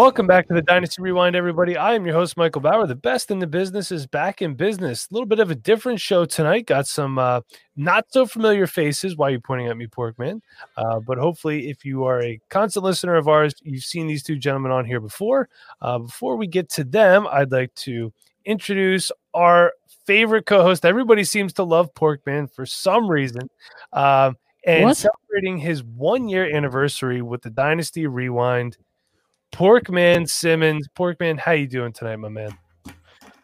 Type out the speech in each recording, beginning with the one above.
Welcome back to the Dynasty Rewind, everybody. I am your host, Michael Bauer. The best in the business is back in business. A little bit of a different show tonight. Got some uh, not so familiar faces. Why are you pointing at me, Porkman? Uh, but hopefully, if you are a constant listener of ours, you've seen these two gentlemen on here before. Uh, before we get to them, I'd like to introduce our favorite co-host. Everybody seems to love Porkman for some reason. Um, and What? celebrating his one year anniversary with the Dynasty Rewind. Porkman Simmons, Porkman, how you doing tonight, my man?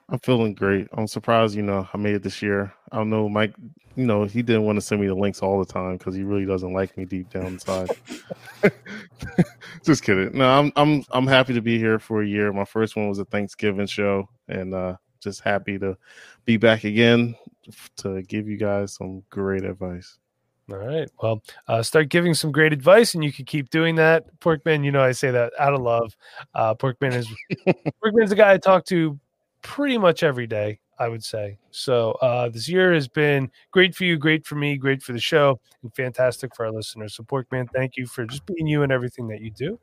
I'm feeling great. I'm surprised, you know, I made it this year. I don't know, Mike, you know, he didn't want to send me the links all the time because he really doesn't like me deep down inside. Just kidding. No, I'm I'm I'm happy to be here for a year. My first one was a Thanksgiving show, and uh just happy to be back again to give you guys some great advice. All right. Well, uh, start giving some great advice, and you can keep doing that. Porkman, you know I say that out of love. Uh, Porkman is Porkman's a guy I talk to pretty much every day. I would say so. Uh, this year has been great for you, great for me, great for the show, and fantastic for our listeners. So, Porkman, thank you for just being you and everything that you do.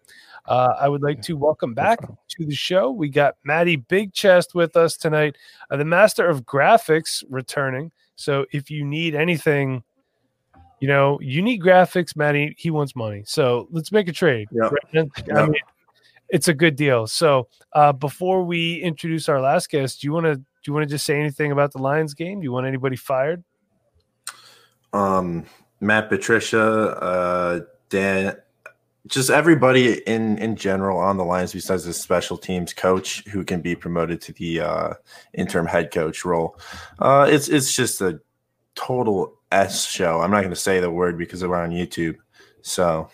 Uh, I would like to welcome back to the show. We got Matty Big Chest with us tonight, uh, the master of graphics, returning. So, if you need anything you know, you need graphics, Matty. He wants money. So let's make a trade. Yep. Brandon? I mean, it's a good deal. So uh, before we introduce our last guest, do you want to do you want to just say anything about the Lions game? Do you want anybody fired? um, Matt Patricia, uh, Dan, just everybody in in general on the Lions besides the special teams coach who can be promoted to the uh, interim head coach role. Uh, it's it's just a total S show. I'm not going to say the word because we're on YouTube. So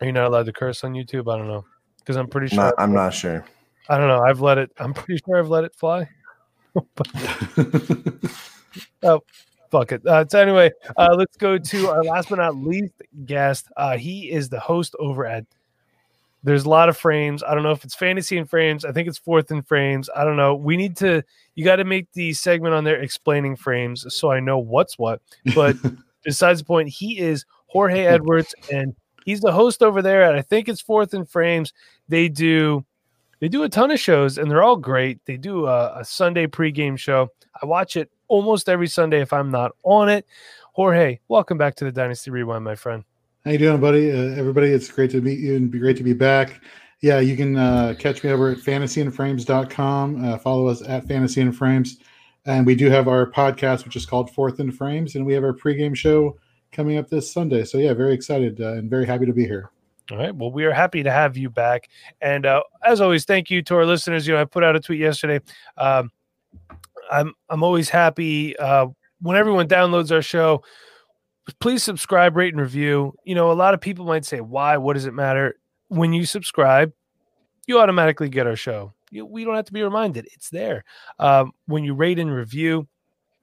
Are you not allowed to curse on YouTube? I don't know because I'm pretty sure. not, I'm not sure. I don't know. I've let it. I'm pretty sure I've let it fly. oh, fuck it. Uh, so anyway, uh, let's go to our last but not least guest. Uh, he is the host over at. There's a lot of frames. I don't know if it's fantasy and frames. I think it's fourth and frames. I don't know. We need to. You got to make the segment on there explaining frames so I know what's what. But besides the point, he is Jorge Edwards, and he's the host over there. And I think it's fourth and frames. They do they do a ton of shows and they're all great. They do a, a Sunday pregame show. I watch it almost every Sunday if I'm not on it. Jorge, welcome back to the Dynasty Rewind, my friend. How you doing, buddy? Uh, everybody, it's great to meet you and be great to be back. Yeah, you can uh, catch me over at fantasyandframes.com. Uh, follow us at Fantasy and Frames. And we do have our podcast, which is called Fourth and Frames. And we have our pregame show coming up this Sunday. So, yeah, very excited uh, and very happy to be here. All right. Well, we are happy to have you back. And uh, as always, thank you to our listeners. You know, I put out a tweet yesterday. Um, I'm I'm always happy uh, when everyone downloads our show. Please subscribe, rate, and review. You know, a lot of people might say, "Why? What does it matter?" When you subscribe, you automatically get our show. You, we don't have to be reminded; it's there. Um, when you rate and review,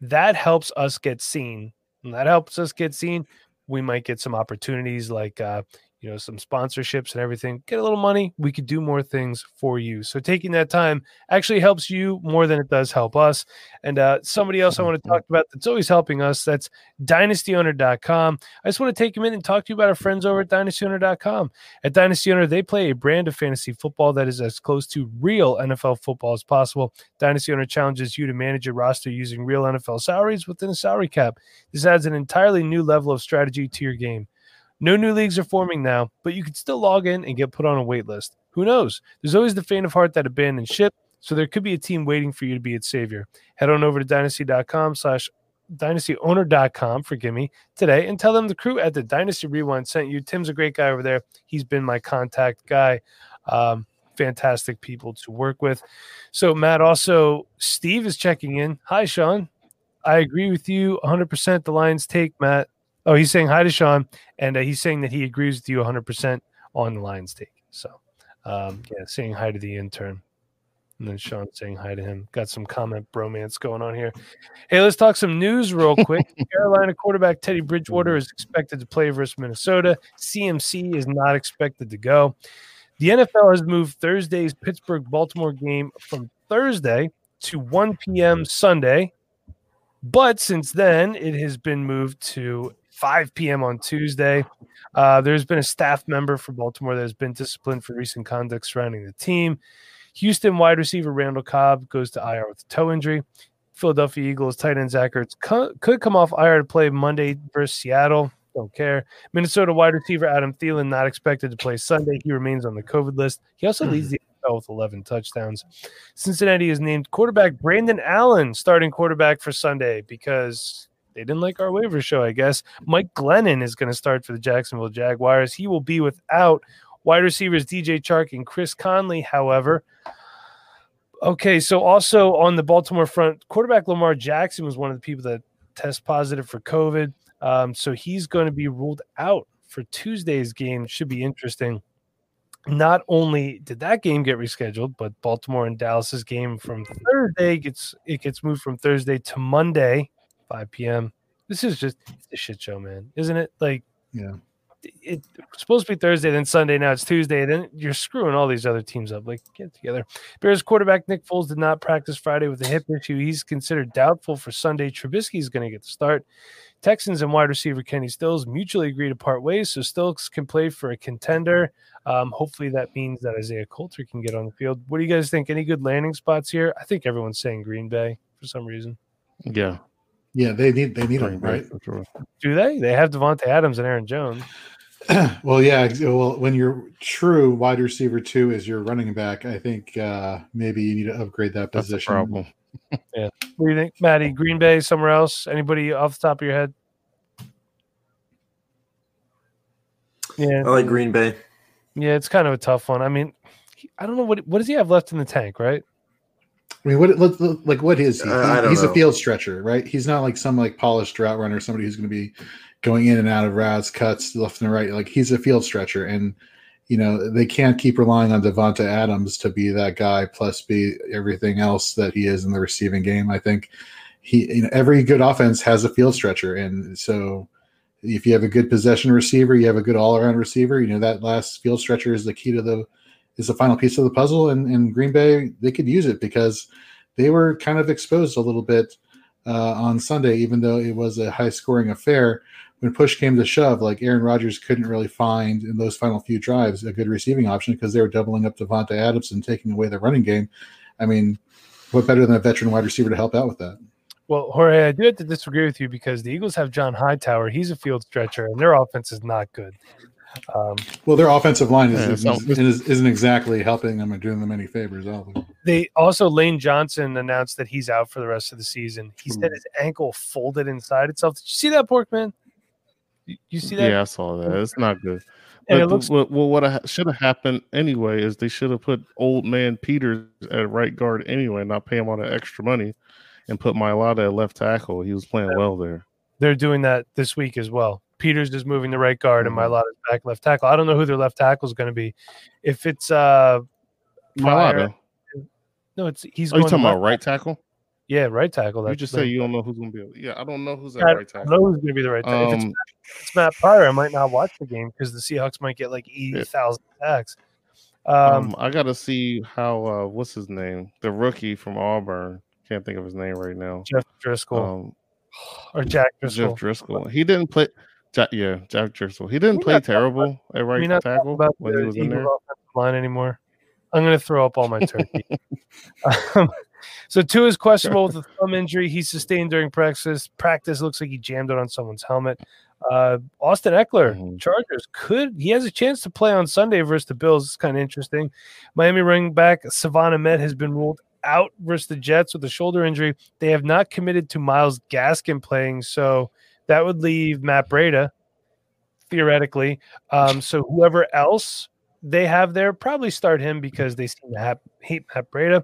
that helps us get seen. And that helps us get seen. We might get some opportunities like uh, you know some sponsorships and everything get a little money we could do more things for you. So taking that time actually helps you more than it does help us. And uh, somebody else i want to talk about that's always helping us that's dynastyowner.com i just want to take a minute and talk to you about our friends over at dynastyowner.com at dynasty owner they play a brand of fantasy football that is as close to real nfl football as possible. Dynasty owner challenges you to manage your roster using real nfl salaries within a salary cap. This adds an entirely new level of strategy to your game no new leagues are forming now, but you could still log in and get put on a wait list. Who knows? There's always the faint of heart that abandons ship, so there could be a team waiting for you to be its savior. Head on over to dynasty.com slash dynastyowner.com, forgive me, today and tell them the crew at the Dynasty Rewind sent you. Tim's a great guy over there. He's been my contact guy. Um, fantastic people to work with. So, Matt, also, Steve is checking in. Hi, Sean. I agree with you 100%. The Lions take, Matt. Oh, he's saying hi to Sean, and uh, he's saying that he agrees with you 100% on the Lions take. So, um, yeah, saying hi to the intern. And then Sean saying hi to him. Got some comment bromance going on here. Hey, let's talk some news real quick. Carolina quarterback Teddy Bridgewater is expected to play versus Minnesota. CMC is not expected to go. The NFL has moved Thursday's Pittsburgh Baltimore game from Thursday to 1 p.m. Sunday. But since then, it has been moved to 5 p.m. on Tuesday. Uh, there's been a staff member for Baltimore that has been disciplined for recent conduct surrounding the team. Houston wide receiver Randall Cobb goes to IR with a toe injury. Philadelphia Eagles tight end Zach Ertz co- could come off IR to play Monday versus Seattle. Don't care. Minnesota wide receiver Adam Thielen not expected to play Sunday. He remains on the COVID list. He also leads the NFL with 11 touchdowns. Cincinnati is named quarterback Brandon Allen starting quarterback for Sunday because they didn't like our waiver show, I guess. Mike Glennon is going to start for the Jacksonville Jaguars. He will be without wide receivers DJ Chark and Chris Conley, however. Okay, so also on the Baltimore front, quarterback Lamar Jackson was one of the people that test positive for COVID. Um, so he's going to be ruled out for Tuesday's game. Should be interesting. Not only did that game get rescheduled, but Baltimore and Dallas's game from Thursday gets it gets moved from Thursday to Monday, 5 p.m. This is just a shit show, man, isn't it? Like, Yeah. it, it's supposed to be Thursday, then Sunday. Now it's Tuesday. Then you're screwing all these other teams up. Like, get together. Bears quarterback Nick Foles did not practice Friday with a hip issue. He's considered doubtful for Sunday. Trubisky is going to get the start. Texans and wide receiver Kenny Stills mutually agree to part ways, so Stills can play for a contender. Um, hopefully, that means that Isaiah Coulter can get on the field. What do you guys think? Any good landing spots here? I think everyone's saying Green Bay for some reason. Yeah, Yeah, they need they need Green him, right? sure. Do they? They have Davante Adams and Aaron Jones. well, yeah. ex- Well, when your true wide receiver two is your running back, I think uh, maybe you need to upgrade that That's the position. problem. What do you think, Maddie? Green Bay, somewhere else? Anybody off the top of your head? Yeah, I like Green Bay. yeah, it's kind of a tough one. I mean, he- I don't know what what does he have left in the tank, right? I mean, what what- what- like what is he? Uh, I He- don't He's a field stretcher, right? He's not like some like polished route runner, somebody who's going to be going in and out of routes, cuts left and right. Like he's a field stretcher, and you know they can't keep relying on Davante Adams to be that guy, plus be everything else that he is in the receiving game. I think he, you know, every good offense has a field stretcher, and so if you have a good possession receiver, you have a good all around receiver. You know that last field stretcher is the key to the is the final piece of the puzzle. And, and Green Bay they could use it because they were kind of exposed a little bit uh, on Sunday, even though it was a high scoring affair. When push came to shove, like Aaron Rodgers couldn't really find in those final few drives a good receiving option because they were doubling up Davante Adams and taking away the running game. I mean, what better than a veteran wide receiver to help out with that? Well, Jorge, I do have to disagree with you because the Eagles have John Hightower. He's a field stretcher, and their offense is not good. Um, Well, their offensive line is, Yeah, is, so- is, isn't exactly helping them or doing them any favors. Either. they also Lane Johnson announced that he's out for the rest of the season. He said his ankle folded inside itself. Did you see that, Porkman? You, you see that? Yeah, I saw that. It's not good. And But it looks well, well, what I, should have happened anyway is they should have put old man Peters at right guard anyway, not pay him all that extra money, and put Mailata at left tackle. He was playing well there. they're doing that this week as well. Peters is moving the right guard, and Mhm. is back left tackle. I don't know who their left tackle is going to be. If it's uh, Mailata. no, it's he's. Are you going talking about right tackle? Yeah, right tackle. You just say you don't know who's going to be. Yeah, I don't know who's at I right don't know who's going to be the right tackle. if it's, Um, it's Matt Pryor, I might not watch the game because the Seahawks might get like eighty thousand sacks. Um, um, I got to see how. Uh, what's his name? The rookie from Auburn. Can't think of his name right now. Jeff Driscoll Um, or Jack Driscoll. Jeff Driscoll. He didn't play. Ja- yeah, Jack Driscoll. He didn't We're play terrible at right We're not talking tackle about when he was in there. line anymore. I'm going to throw up all my turkey. um, so Tua is questionable with a thumb injury he sustained during practice. Practice looks like he jammed it on someone's helmet. Uh, Austin Ekeler, Mhm. Chargers could he has a chance to play on Sunday versus the Bills. It's kind of interesting. Miami running back Salvon Ahmed has been ruled out versus the Jets with a shoulder injury. They have not committed to Myles Gaskin playing, so that would leave Matt Breida theoretically. Um, so whoever else they have there probably start him because they seem to have, hate Matt Breida.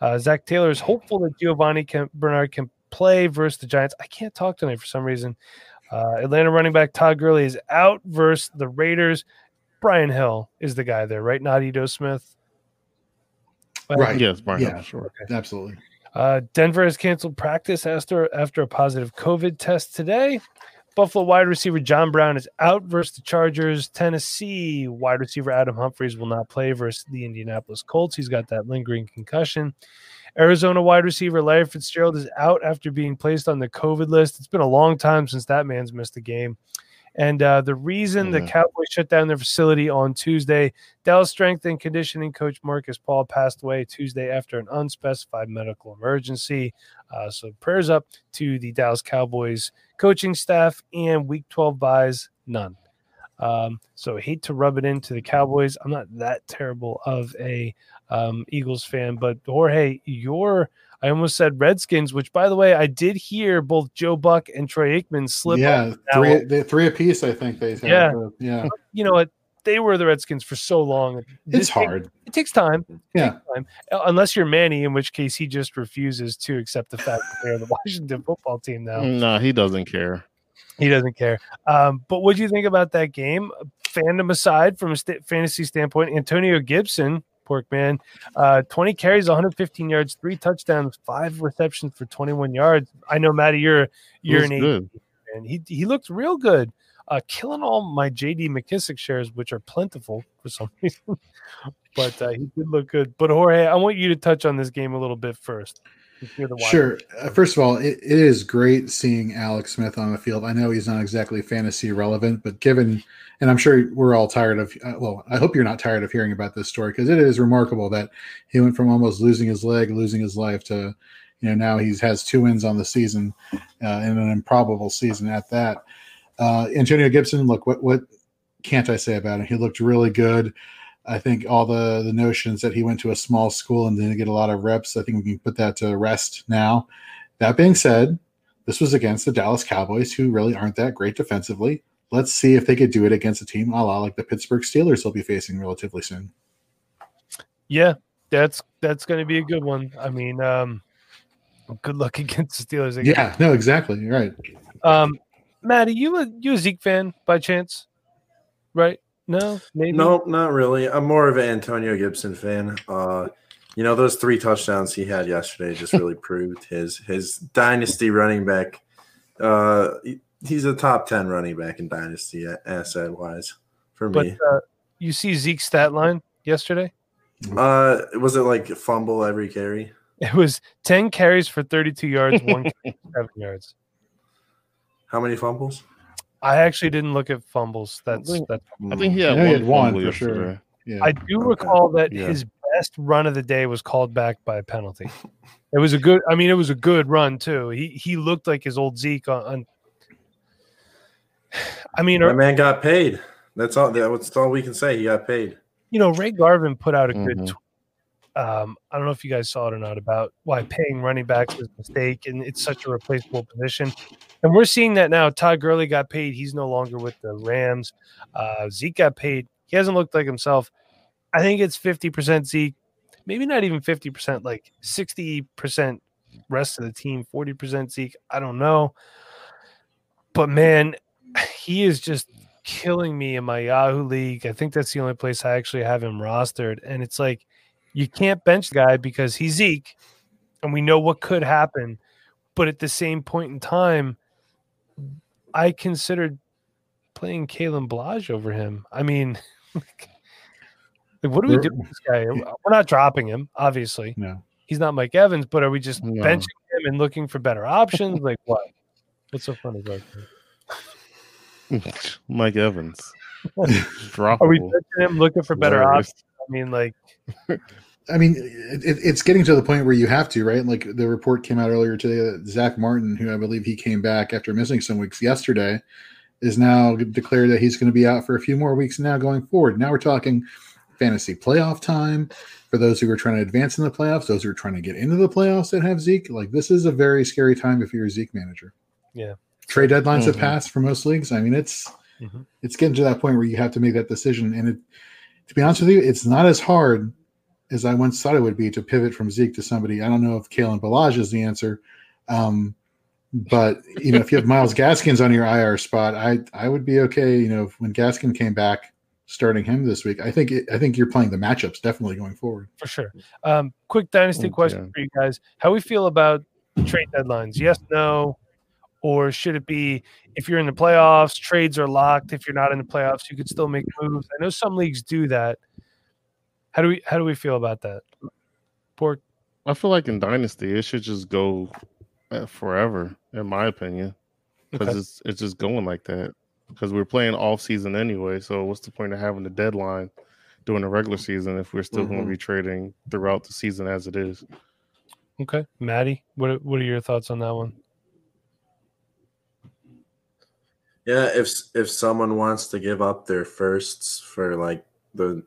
Uh, Zac Taylor is hopeful that Giovanni can, Bernard can play versus the Giants. I can't talk tonight for some reason. Uh, Atlanta running back Todd Gurley is out versus the Raiders. Brian Hill is the guy there, right? Not Ito Smith. Well, Right. Yes, Brian, Yeah. sure. Absolutely. Uh, Denver has canceled practice after after a positive COVID test today. Buffalo wide receiver John Brown is out versus the Chargers. Tennessee wide receiver Adam Humphries will not play versus the Indianapolis Colts. He's got that lingering concussion. Arizona wide receiver Larry Fitzgerald is out after being placed on the COVID list. It's been a long time since that man's missed a game. And uh, the reason the Mhm. Cowboys shut down their facility on Tuesday, Dallas strength and conditioning coach Marcus Paul passed away Tuesday after an unspecified medical emergency. Uh, so prayers up to the Dallas Cowboys coaching staff and Week 12 buys none. Um, so hate to rub it into the Cowboys. I'm not that terrible of a um, Eagles fan, but Jorge, your I almost said Redskins, which by the way, I did hear both Joe Buck and Troy Aikman slip. yeah, three, they, three apiece. I think they. Have, Yeah. uh, yeah. You know what? They were the Redskins for so long. It's take- hard. it takes time. It Yeah. takes time. Uh, Unless you're Manny, in which case he just refuses to accept the fact that they're the Washington football team now. No, he doesn't care. He doesn't care. Um, but what do you think about that game? Fandom aside, from a sta fantasy standpoint, Antonio Gibson, pork man, uh, 20 carries, 115 yards, three touchdowns, five receptions for 21 yards. I know, Matty, you're you're an good. and he he looked real good. Uh, killing all my JD McKissic shares, which are plentiful for some reason, but uh, he did look good. But Jorge, I want you to touch on this game a little bit first. Sure. Uh, first of all, it, it is great seeing Alex Smith on the field. I know he's not exactly fantasy relevant, but given, and I'm sure we're all tired of, uh, well, I hope you're not tired of hearing about this story because it is remarkable that he went from almost losing his leg, losing his life to, you know, now he has two wins on the season uh, in an improbable season at that. Uh, Antonio Gibson, look, what, what can't I say about him? He looked really good. I think all the the notions that he went to a small school and didn't get a lot of reps, I think we can put that to rest now. That being said, this was against the Dallas Cowboys, who really aren't that great defensively. Let's see if they could do it against a team a la like the Pittsburgh Steelers they'll be facing relatively soon. Yeah, that's that's going to be a good one. I mean, um, good luck against the Steelers. again. Yeah, no, exactly. You're right. Um, Matt, are you a you a Zeke fan by chance? Right? No, maybe. No, not really. I'm more of an Antonio Gibson fan. Uh, you know, those three touchdowns he had yesterday just really proved his his dynasty running back. Uh, he's a top ten running back in dynasty asset wise for But me. uh, you see Zeke's stat line yesterday. Uh, was it like fumble every carry? It was ten carries for thirty-two yards, one seven yards. How many fumbles? I actually didn't look at fumbles. That's think- that's. I think he had Yeah, he one, had one for sure. yesterday. Yeah. I do Okay. recall that Yeah. his best run of the day was called back by a penalty. It was a good. I mean, it was a good run too. He he looked like his old Zeke on. on I mean, That man got paid. That's all. That's all we can say. He got paid. you know, Ray Garvin put out a good Mhm. tweet. Um, I don't know if you guys saw it or not about why paying running backs is a mistake and it's such a replaceable position. And we're seeing that now. Todd Gurley got paid. He's no longer with the Rams. Uh, Zeke got paid. He hasn't looked like himself. I think it's 50% Zeke, maybe not even 50%, like 60% rest of the team, 40% Zeke. I don't know. But man, he is just killing me in my Yahoo league. I think that's the only place I actually have him rostered. And it's like you can't bench the guy because he's Zeke, and we know what could happen. But at the same point in time, I considered playing Kalen Ballage over him. I mean, like, what do we do with this guy? We're not dropping him, obviously. No. He's not Mike Evans, but are we just No. benching him and looking for better options? like what? What's so funny about that? Mike Evans. Are we benching him looking for better Hilarious. options? I mean, like, I mean, it, it- it's getting to the point where you have to, right? Like the report came out earlier today that Zack Martin, who I believe he came back after missing some weeks yesterday, is now declared that he's going to be out for a few more weeks now going forward. Now we're talking fantasy playoff time for those who are trying to advance in the playoffs, those who are trying to get into the playoffs that have Zeke. Like this is a very scary time if you're a Zeke manager. Yeah. Trade deadlines have Mhm. passed for most leagues. I mean, it's Mhm. it's getting to that point where you have to make that decision. And it, to be honest with you, it's not as hard as I once thought it would be to pivot from Zeke to somebody. I don't know if Kalen Ballage is the answer, um, But you know, if you have Myles Gaskins on your IR spot, I I would be okay. You know, when Gaskin came back, starting him this week. I think it, I think you're playing the matchups definitely going forward for sure. Um, quick dynasty Oh, question yeah. for you guys: How we feel about trade deadlines? Yes, no, or should it be if you're in the playoffs, trades are locked. If you're not in the playoffs, you could still make moves. I know some leagues do that. How do we how do we feel about that? Pork. I feel like in Dynasty, it should just go uh, forever, in my opinion, because Okay. it's it's just going like that. Because we're playing off season anyway, so what's the point of having the deadline during the regular season if we're still going Mhm. to be trading throughout the season as it is? Okay, Maddie, what what are your thoughts on that one? Yeah, if if someone wants to give up their firsts for like the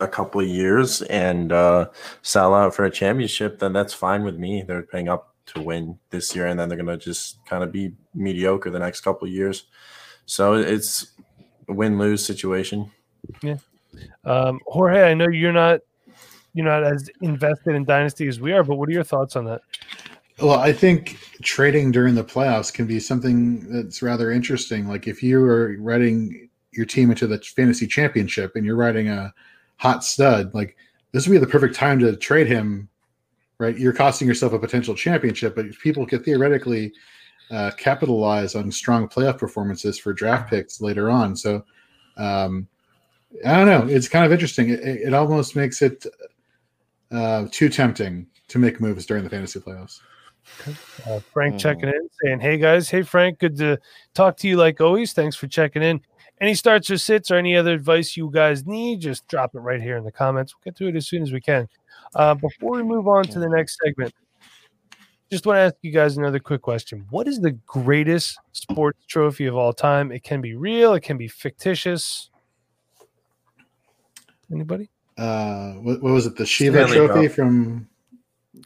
a couple of years and uh, sell out for a championship, then that's fine with me. They're paying up to win this year, and then they're gonna just kind of be mediocre the next couple of years. So it's a win lose situation. Yeah, um, Jorge, I know you're not you're not as invested in dynasty as we are, but what are your thoughts on that? Well, I think trading during the playoffs can be something that's rather interesting. Like if you are writing your team into the fantasy championship and you're writing a hot stud, like this would be the perfect time to trade him. Right, you're costing yourself a potential championship, but people could theoretically uh, capitalize on strong playoff performances for draft picks later on. So, um, I don't know. It's kind of interesting. It, it almost makes it uh, too tempting to make moves during the fantasy playoffs. Uh, Frank Mhm. checking in, saying, "Hey guys, hey Frank, good to talk to you like always. Thanks for checking in. Any starts or sits or any other advice you guys need, just drop it right here in the comments. We'll get to it as soon as we can. Uh, before we move on to the next segment, just want to ask you guys another quick question. What is the greatest sports trophy of all time? It can be real, it can be fictitious. Anybody? uh what, what was it the shiva Stanley trophy Cup. from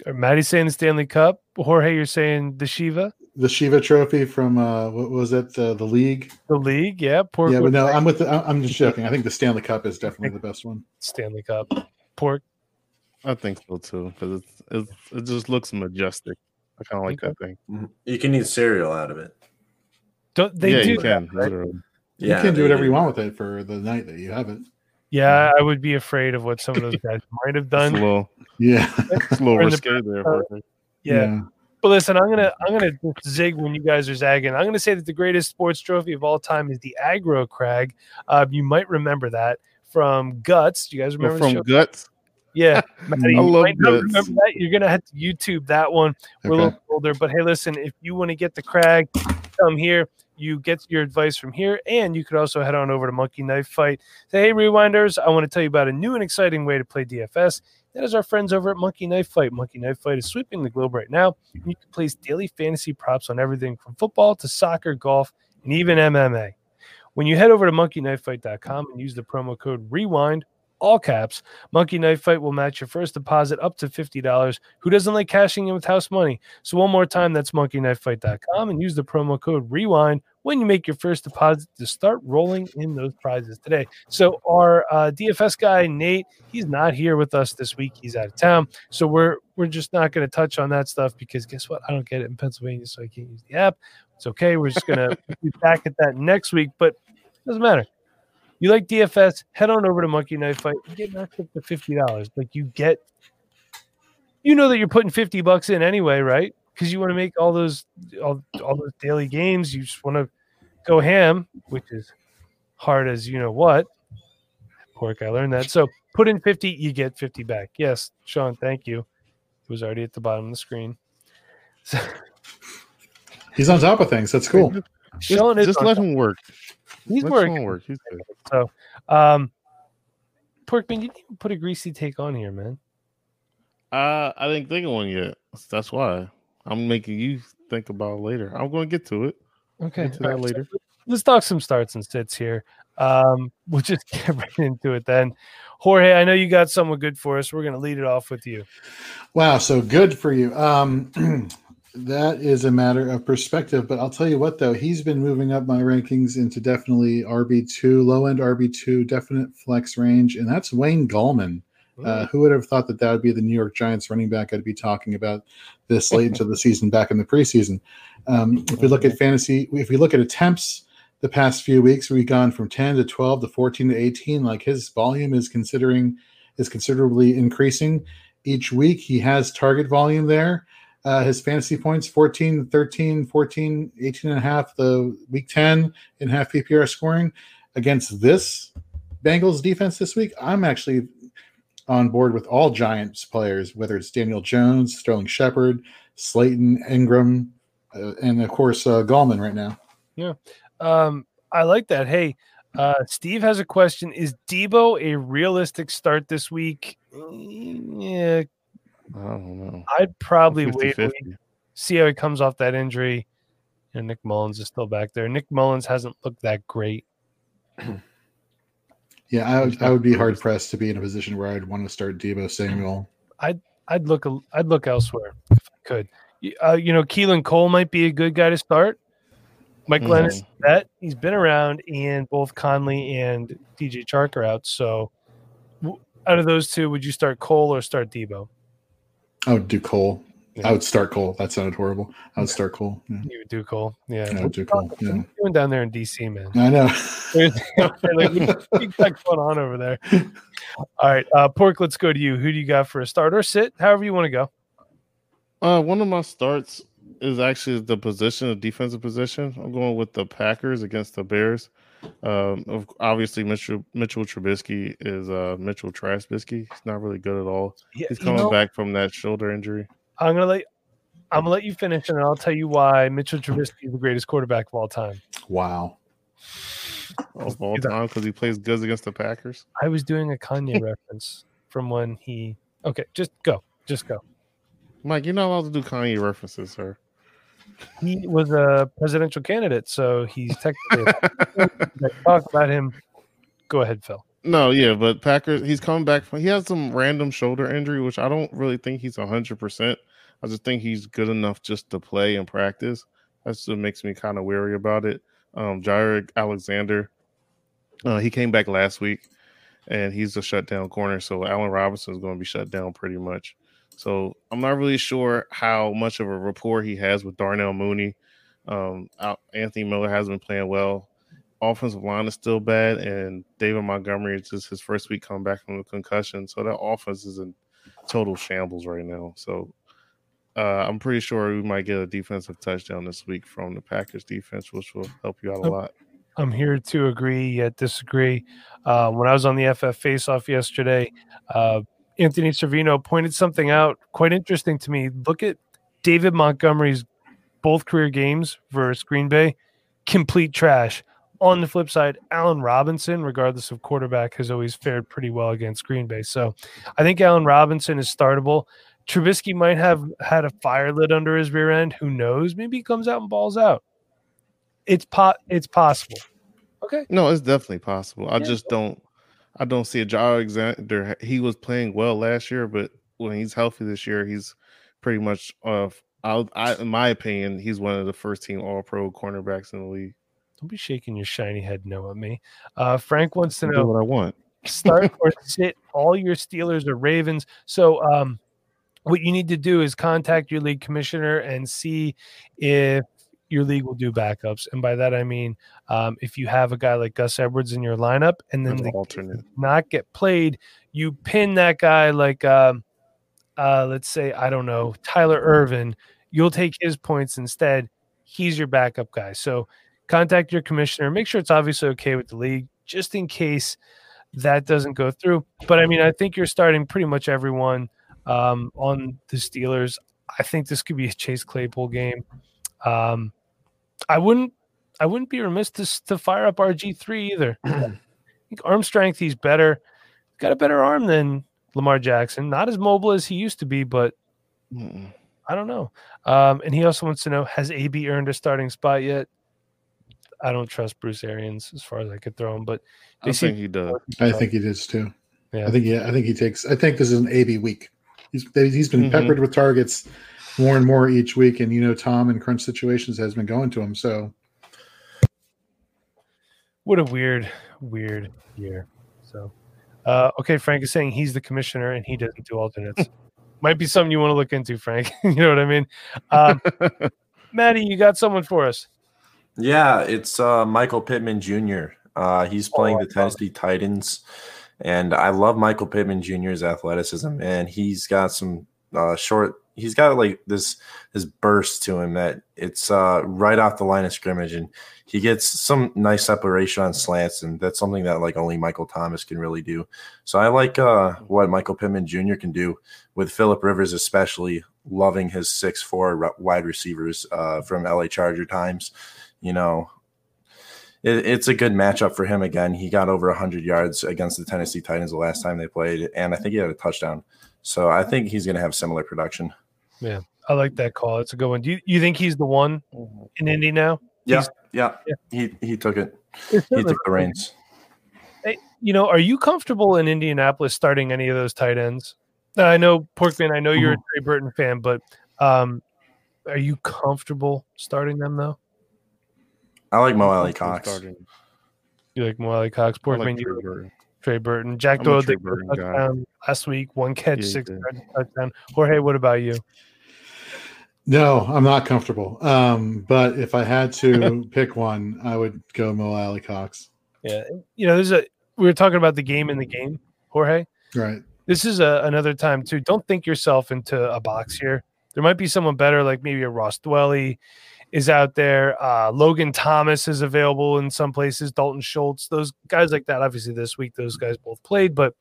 Or Maddie's saying the Stanley Cup. Jorge, you're saying the Shiva, the shiva trophy from uh what was it uh, the league the league. Yeah, Pork yeah but no say i'm with the, I'm- i'm just joking i think the stanley cup is definitely the best one Stanley Cup. Pork. I think so too, because it's, it's it just looks majestic. I kind of like Okay. that thing. Mhm. You can eat cereal out of it. Don't they yeah, do you can right? literally. you can do whatever do. you want with it for the night that you have it Yeah, I would be afraid of what some of those guys might have It's a done. little, yeah it's a little Or in the there. uh, Jorge. Yeah. But listen, I'm gonna I'm gonna zig when you guys are zagging. I'm gonna say that the greatest sports trophy of all time is the Aggro Crag. Uh, you might remember that from Guts. Do you guys remember from guts. Yeah, Maddie, I love might Guts. Remember that. You're gonna have to YouTube that one. We're a little older, but hey, listen, if you want to get the crag, come here. You get your advice from here, and you could also head on over to Monkey Knife Fight. Say, hey, Rewinders, I want to tell you about a new and exciting way to play DFS. That is our friends over at Monkey Knife Fight. Monkey Knife Fight is sweeping the globe right now. You can place daily fantasy props on everything from football to soccer, golf, and even MMA. When you head over to monkeyknifefight.com and use the promo code REWIND, all caps, Monkey Knife Fight will match your first deposit up to $50. Who doesn't like cashing in with house money? So, one more time, that's monkeyknifefight.com and use the promo code REWIND when you make your first deposit to start rolling in those prizes today. So, our uh, DFS guy, Nate, he's not here with us this week. He's out of town. So, we're we're just not going to touch on that stuff because guess what? I don't get it in Pennsylvania, so I can't use the app. It's okay. We're just going to be back at that next week, but it doesn't matter. You like DFS? Head on over to Monkey Knife Fight. Get knocked up to fifty dollars. Like you get, you know that you're putting fifty bucks in anyway, right? Because you want to make all those all, all those daily games. You just want to go ham, which is hard as you know what. Pork, I learned that. So put in fifty, you get fifty back. Yes, Sean, thank you. It was already at the bottom of the screen. So, he's on top of things that's cool Just, Sean is just let top. him work. He's let working. Sean work. He's good. Um, Porkman, you didn't put a greasy take on here, man. Uh, I didn't think of one yet. That's why I'm making you think about it later. I'm going to get to it. Okay, Get to that right, so later. let's talk some starts and sits here. Um, we'll just get right into it then. Jorge, I know you got someone good for us. We're going to lead it off with you. wow so good for you um that is a matter of perspective but i'll tell you what though he's been moving up my rankings into definitely rb2 low end rb2 definite flex range and that's wayne gallman Uh, who would have thought that that would be the New York Giants running back I'd be talking about this late into the season back in the preseason? Um, if we look at fantasy, if we look at attempts the past few weeks, we've gone from 10 to 12 to 14 to 18. Like his volume is considering is considerably increasing each week. He has target volume there. Uh, his fantasy points 14, 13, 14, 18 and a half, the week 10 and half PPR scoring against this Bengals defense this week. I'm actually on board with all Giants players, whether it's Daniel Jones, Sterling Shepard, Slayton, Ingram, uh, and of course uh, Gallman right now. Yeah, um, I like that. Hey, uh, Steve has a question: Is Deebo a realistic start this week? Yeah, I don't know. I'd probably wait, 50-50. wait, see how he comes off that injury. And Nick Mullens is still back there. Nick Mullens hasn't looked that great. Yeah, I would, I would be hard pressed to be in a position where I'd want to start Deebo Samuel. I'd I'd look a- I'd look elsewhere if I could. Uh, you know, Keelan Cole might be a good guy to start. Mike Glenn is that he's been around, and both Conley and DJ Chark are out. So, out of those two, would you start Cole or start Deebo? I would do Cole. Yeah. I would start Cole. That sounded horrible. I would start Cole. Yeah, You would do Cole, yeah. I would do Cole. What Yeah. you doing down there in DC, man? I know. like, what going on over there? All right, uh, Pork. Let's go to you. Who do you got for a start or sit? However you want to go. Uh, one of my starts is actually the position, the defensive position. I'm going with the Packers against the Bears. Um, obviously Mitchell Mitchell Trubisky is uh Mitchell Trubisky. He's not really good at all. Yeah, He's you coming know, back from that shoulder injury. I'm gonna let I'm gonna let you finish, and I'll tell you why Mitchell Trubisky is the greatest quarterback of all time. wow. of all time because he plays good against the Packers. I was doing a Kanye reference from when he. Okay, just go, just go. Mike, you're not allowed to do Kanye references, sir. He was a presidential candidate, so he's technically. Talk about him. Go ahead, Phil. no, yeah, but Packers, he's coming back. From, he has some random shoulder injury, which I don't really think he's 100%. I just think he's good enough just to play and practice. That's what makes me kind of weary about it. Um, Jaire Alexander, uh, he came back last week and he's a shutdown corner. So Allen Robinson is going to be shut down pretty much. So I'm not really sure how much of a rapport he has with Darnell Mooney. Um, Anthony Miller hasn't been playing well. Offensive line is still bad, and David Montgomery is just his first week coming back from a concussion. So that offense is in total shambles right now. So uh, I'm pretty sure we might get a defensive touchdown this week from the Packers defense, which will help you out a lot. I'm here to agree yet disagree. Uh, when I was on the FF faceoff yesterday, uh, Anthony Servino pointed something out quite interesting to me. Look at David Montgomery's both career games versus Green Bay, complete trash. On the flip side, Allen Robinson, regardless of quarterback, has always fared pretty well against Green Bay. So I think Allen Robinson is startable. Trubisky might have had a fire lit under his rear end. Who knows? Maybe he comes out and balls out. It's po- it's possible. Okay. No, it's definitely possible. I Yeah. just don't. I don't see a Jaire Alexander. He was playing well last year, but when he's healthy this year, he's pretty much. Uh, I, I, in my opinion, he's one of the first team All Pro cornerbacks in the league. Don't be shaking your shiny head no at me. Uh, Frank wants to know what I want. start or sit all your Steelers or Ravens. So um, what you need to do is contact your league commissioner and see if your league will do backups. And by that I mean um, if you have a guy like Gus Edwards in your lineup and then An the alternate. not get played, you pin that guy like um, uh, let's say I don't know Tyler Ervin. You'll take his points instead. He's your backup guy. So contact your commissioner. Make sure it's obviously okay with the league, just in case that doesn't go through. But I mean, I think you're starting pretty much everyone um, on the Steelers. I think this could be a Chase Claypool game. Um, I wouldn't. I wouldn't be remiss to, to fire up RG three either. I think arm strength, he's better. Got a better arm than Lamar Jackson. Not as mobile as he used to be, but Mm-mm. I don't know. Um, and he also wants to know: Has AB earned a starting spot yet? I don't trust Bruce Arians as far as I could throw him, but I think he does. I think he does too. Yeah. I think yeah, I think he takes. I think this is an AB week. He's he's been Mhm. peppered with targets more and more each week, and you know Tom in crunch situations has been going to him. So what a weird, weird year. So, Uh, okay, Frank is saying he's the commissioner and he doesn't do alternates. Might be something you want to look into, Frank. you know what I mean? Um, Maddie, you got someone for us. Yeah, it's uh, Michael Pittman Jr. Uh, he's playing Oh, the Tennessee Titans, and I love Michael Pittman Jr.'s athleticism, and he's got some uh, short. He's got like this this burst to him that it's uh, right off the line of scrimmage, and he gets some nice separation on slants, and that's something that like only Michael Thomas can really do. So I like uh, what Michael Pittman Jr. can do with Philip Rivers, especially loving his six four wide receivers uh, from LA Charger times. You know, it, it's a good matchup for him again. He got over 100 yards against the Tennessee Titans the last time they played, and I think he had a touchdown. So I think he's going to have similar production. Yeah, I like that call. It's a good one. Do you, you think he's the one in Indy now? Yeah, yeah, yeah. He he took it. He took the reins. you know, are you comfortable in Indianapolis starting any of those tight ends? I know Porkman. I know you're a Trey Burton fan, but um, are you comfortable starting them though? I like Mo I'm Alley comfortable Cox. starting. You like Wiley Cox, I Porkman, like Trey Burton. Trey Burton, Jack I'm Doyle Trey did a Burton guy. last week, one catch, Yeah, six did. touchdown. Jorge, what about you? No, I'm not comfortable. Um, but if I had to pick one, I would go Mo Alie-Cox. Yeah, you know, there's a we were talking about the game in the game, Jorge. Right. This is a, another time too. Don't think yourself into a box here. There might be someone better, like maybe a Ross Dwelley is out there. Uh, Logan Thomas is available in some places. Dalton Schultz, those guys like that. Obviously, this week those guys both played, but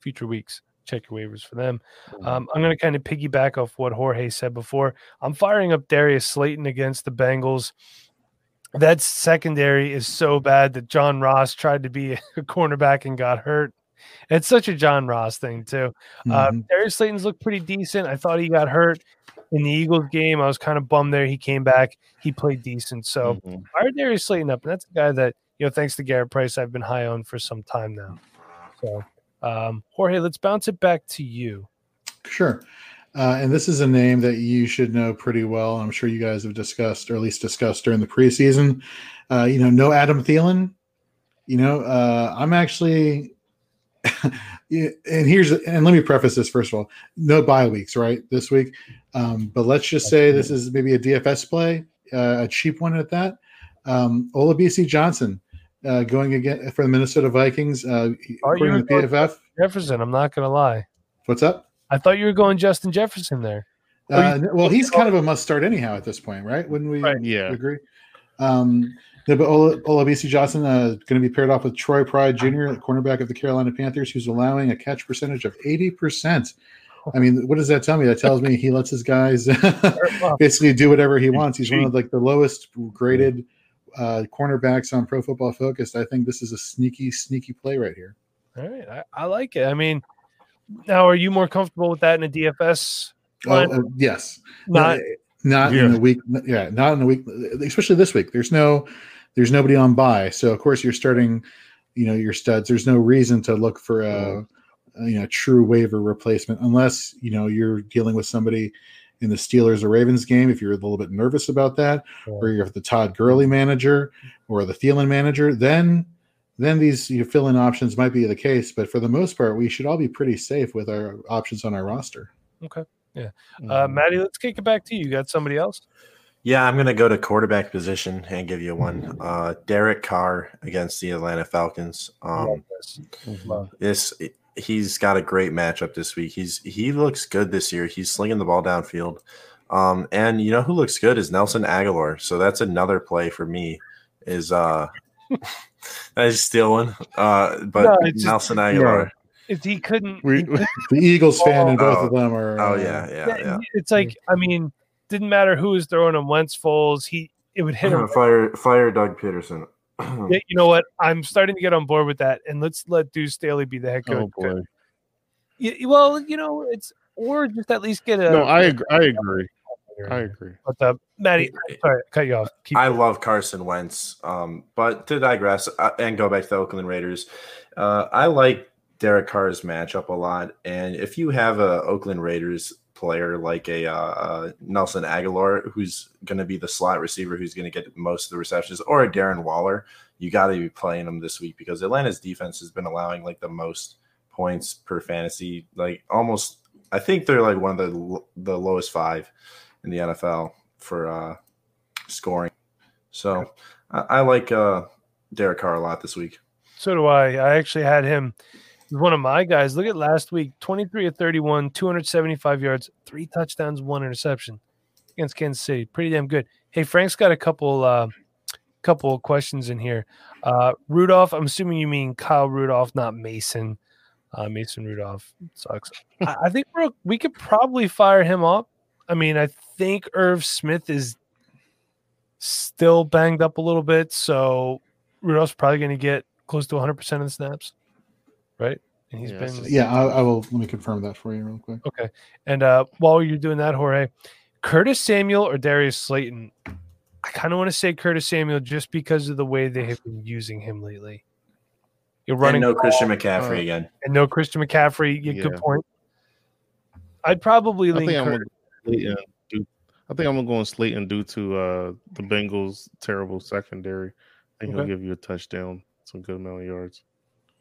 future weeks, check your waivers for them. Um, I'm going to kind of piggyback off what Jorge said before. I'm firing up Darius Slayton against the Bengals. That secondary is so bad that John Ross tried to be a cornerback and got hurt. It's such a John Ross thing too. Uh, Mhm. Darius Slayton's looked pretty decent. I thought he got hurt in the Eagles game. I was kind of bummed there. He came back. He played decent. So Mhm. fire Darius Slayton up, and that's a guy that you know, thanks to Garrett Price, I've been high on for some time now. So, um, Jorge, let's bounce it back to you. Sure. Uh, and this is a name that you should know pretty well. I'm sure you guys have discussed, or at least discussed during the preseason. Uh, you know, no Adam Thielen. You know, uh, I'm actually, yeah, and here's, and let me preface this first of all no bye weeks, right? This week. Um, but let's just say this is maybe a DFS play, uh, a cheap one at that. Um, Olabisi Johnson uh, going again for the Minnesota Vikings. Uh, Are you according to PFF. Jefferson, I'm not going to lie. What's up? I thought you were going Justin Jefferson there. Uh, well, he's kind of a must start anyhow at this point, right? Wouldn't we Right. Yeah. agree? Um, yeah, but Ola, Olabisi Johnson uh, going to be paired off with Troy Pride Jr., the cornerback of the Carolina Panthers, who's allowing a catch percentage of 80%. I mean, what does that tell me? That tells me he lets his guys basically do whatever he wants. He's one of like the lowest graded uh, cornerbacks on Pro Football Focus. I think this is a sneaky, sneaky play right here. All right, I, I like it. I mean, now are you more comfortable with that in a DFS? Oh, uh, yes. Not not Yeah. in the week yeah not in the week especially this week. There's no there's nobody on buy so of course you're starting you know your studs. There's no reason to look for a, a, you know true waiver replacement unless you know you're dealing with somebody in the Steelers or Ravens game if you're a little bit nervous about that or you're the Todd Gurley manager or the Thielen manager then then these you know, fill-in options might be the case. But for the most part we should all be pretty safe with our options on our roster uh, Mhm. Maddie, let's kick it back to you. You got somebody else? Yeah, I'm going to go to quarterback position and give you one. Uh, Derek Carr against the Atlanta Falcons. Um, this. Mhm. This he's got a great matchup this week. He's he looks good this year. He's slinging the ball downfield. Um, and you know who looks good is Nelson Agholor. So that's another play for me. Is uh, I just steal one. Uh, but No, it's just- Nelson Agholor. If he couldn't, We, he couldn't- the Eagles fan and both Oh. of them are Oh uh, yeah, yeah, yeah. it's like I mean, didn't matter who was throwing him. Wentz, Foles, he it would hit him. fire, fire, Doug Pederson. Yeah, you know what? I'm starting to get on board with that, and let's let Deuce Staley be the head coach. oh boy. Y- well, you know, it's or just at least get a. No, I agree. I agree. I agree. But uh, Maddie, sorry, I cut you off. Keep, I love Carson Wentz. Um, but to digress uh, and go back to the Oakland Raiders, uh, I like Derek Carr's matchup a lot. And if you have a Oakland Raiders player like a uh, uh, Nelson Agholor, who's going to be the slot receiver, who's going to get most of the receptions, or a Darren Waller, you got to be playing him this week because Atlanta's defense has been allowing like the most points per fantasy, like almost. I think they're like one of the the lowest five in the NFL for uh, scoring. So I, I like uh, Derek Carr a lot this week. So do I. I actually had him one of my guys. Look at last week 23 of 31, 275 yards, three touchdowns, one interception against Kansas City. Pretty damn good. Hey, Frank's got a couple uh couple questions in here. Uh Rudolph, I'm assuming you mean Kyle Rudolph, not Mason. Uh, Mason Rudolph sucks. I, I think we're, we could probably fire him up. I mean, I think Irv Smith is still banged up a little bit, so Rudolph's probably going to get close to 100 percent of the snaps, right? And he's Yeah, been so- Yeah, I, I will. Let me confirm that for you real quick. okay. And uh, while you're doing that, Jorge, Curtis Samuel or Darius Slayton, I kind of want to say Curtis Samuel just because of the way they have been using him lately. You're running. And running no ball Christian McCaffrey uh, again. and no Christian McCaffrey. Yeah, Good point. I'd probably I lean think I'm gonna Slayton due, I think I'm gonna go on Slayton due to uh the Bengals' terrible secondary. I think Okay. he'll give you a touchdown, some good amount of yards.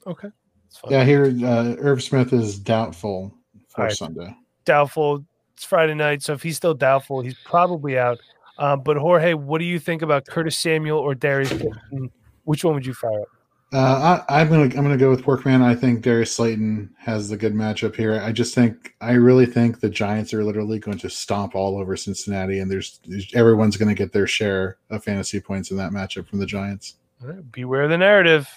Okay, it's fine. Yeah, here uh, Irv Smith is doubtful for Alright. Sunday. doubtful. It's Friday night, so if he's still doubtful, he's probably out. Um, but Jorge, what do you think about Curtis Samuel or Darius? Slayton? Which one would you fire up? Uh, I, I'm gonna I'm gonna go with Porkman. I think Darius Slayton has the good matchup here. I just think I really think the Giants are literally going to stomp all over Cincinnati, and there's, everyone's going to get their share of fantasy points in that matchup from the Giants. Right, beware the narrative.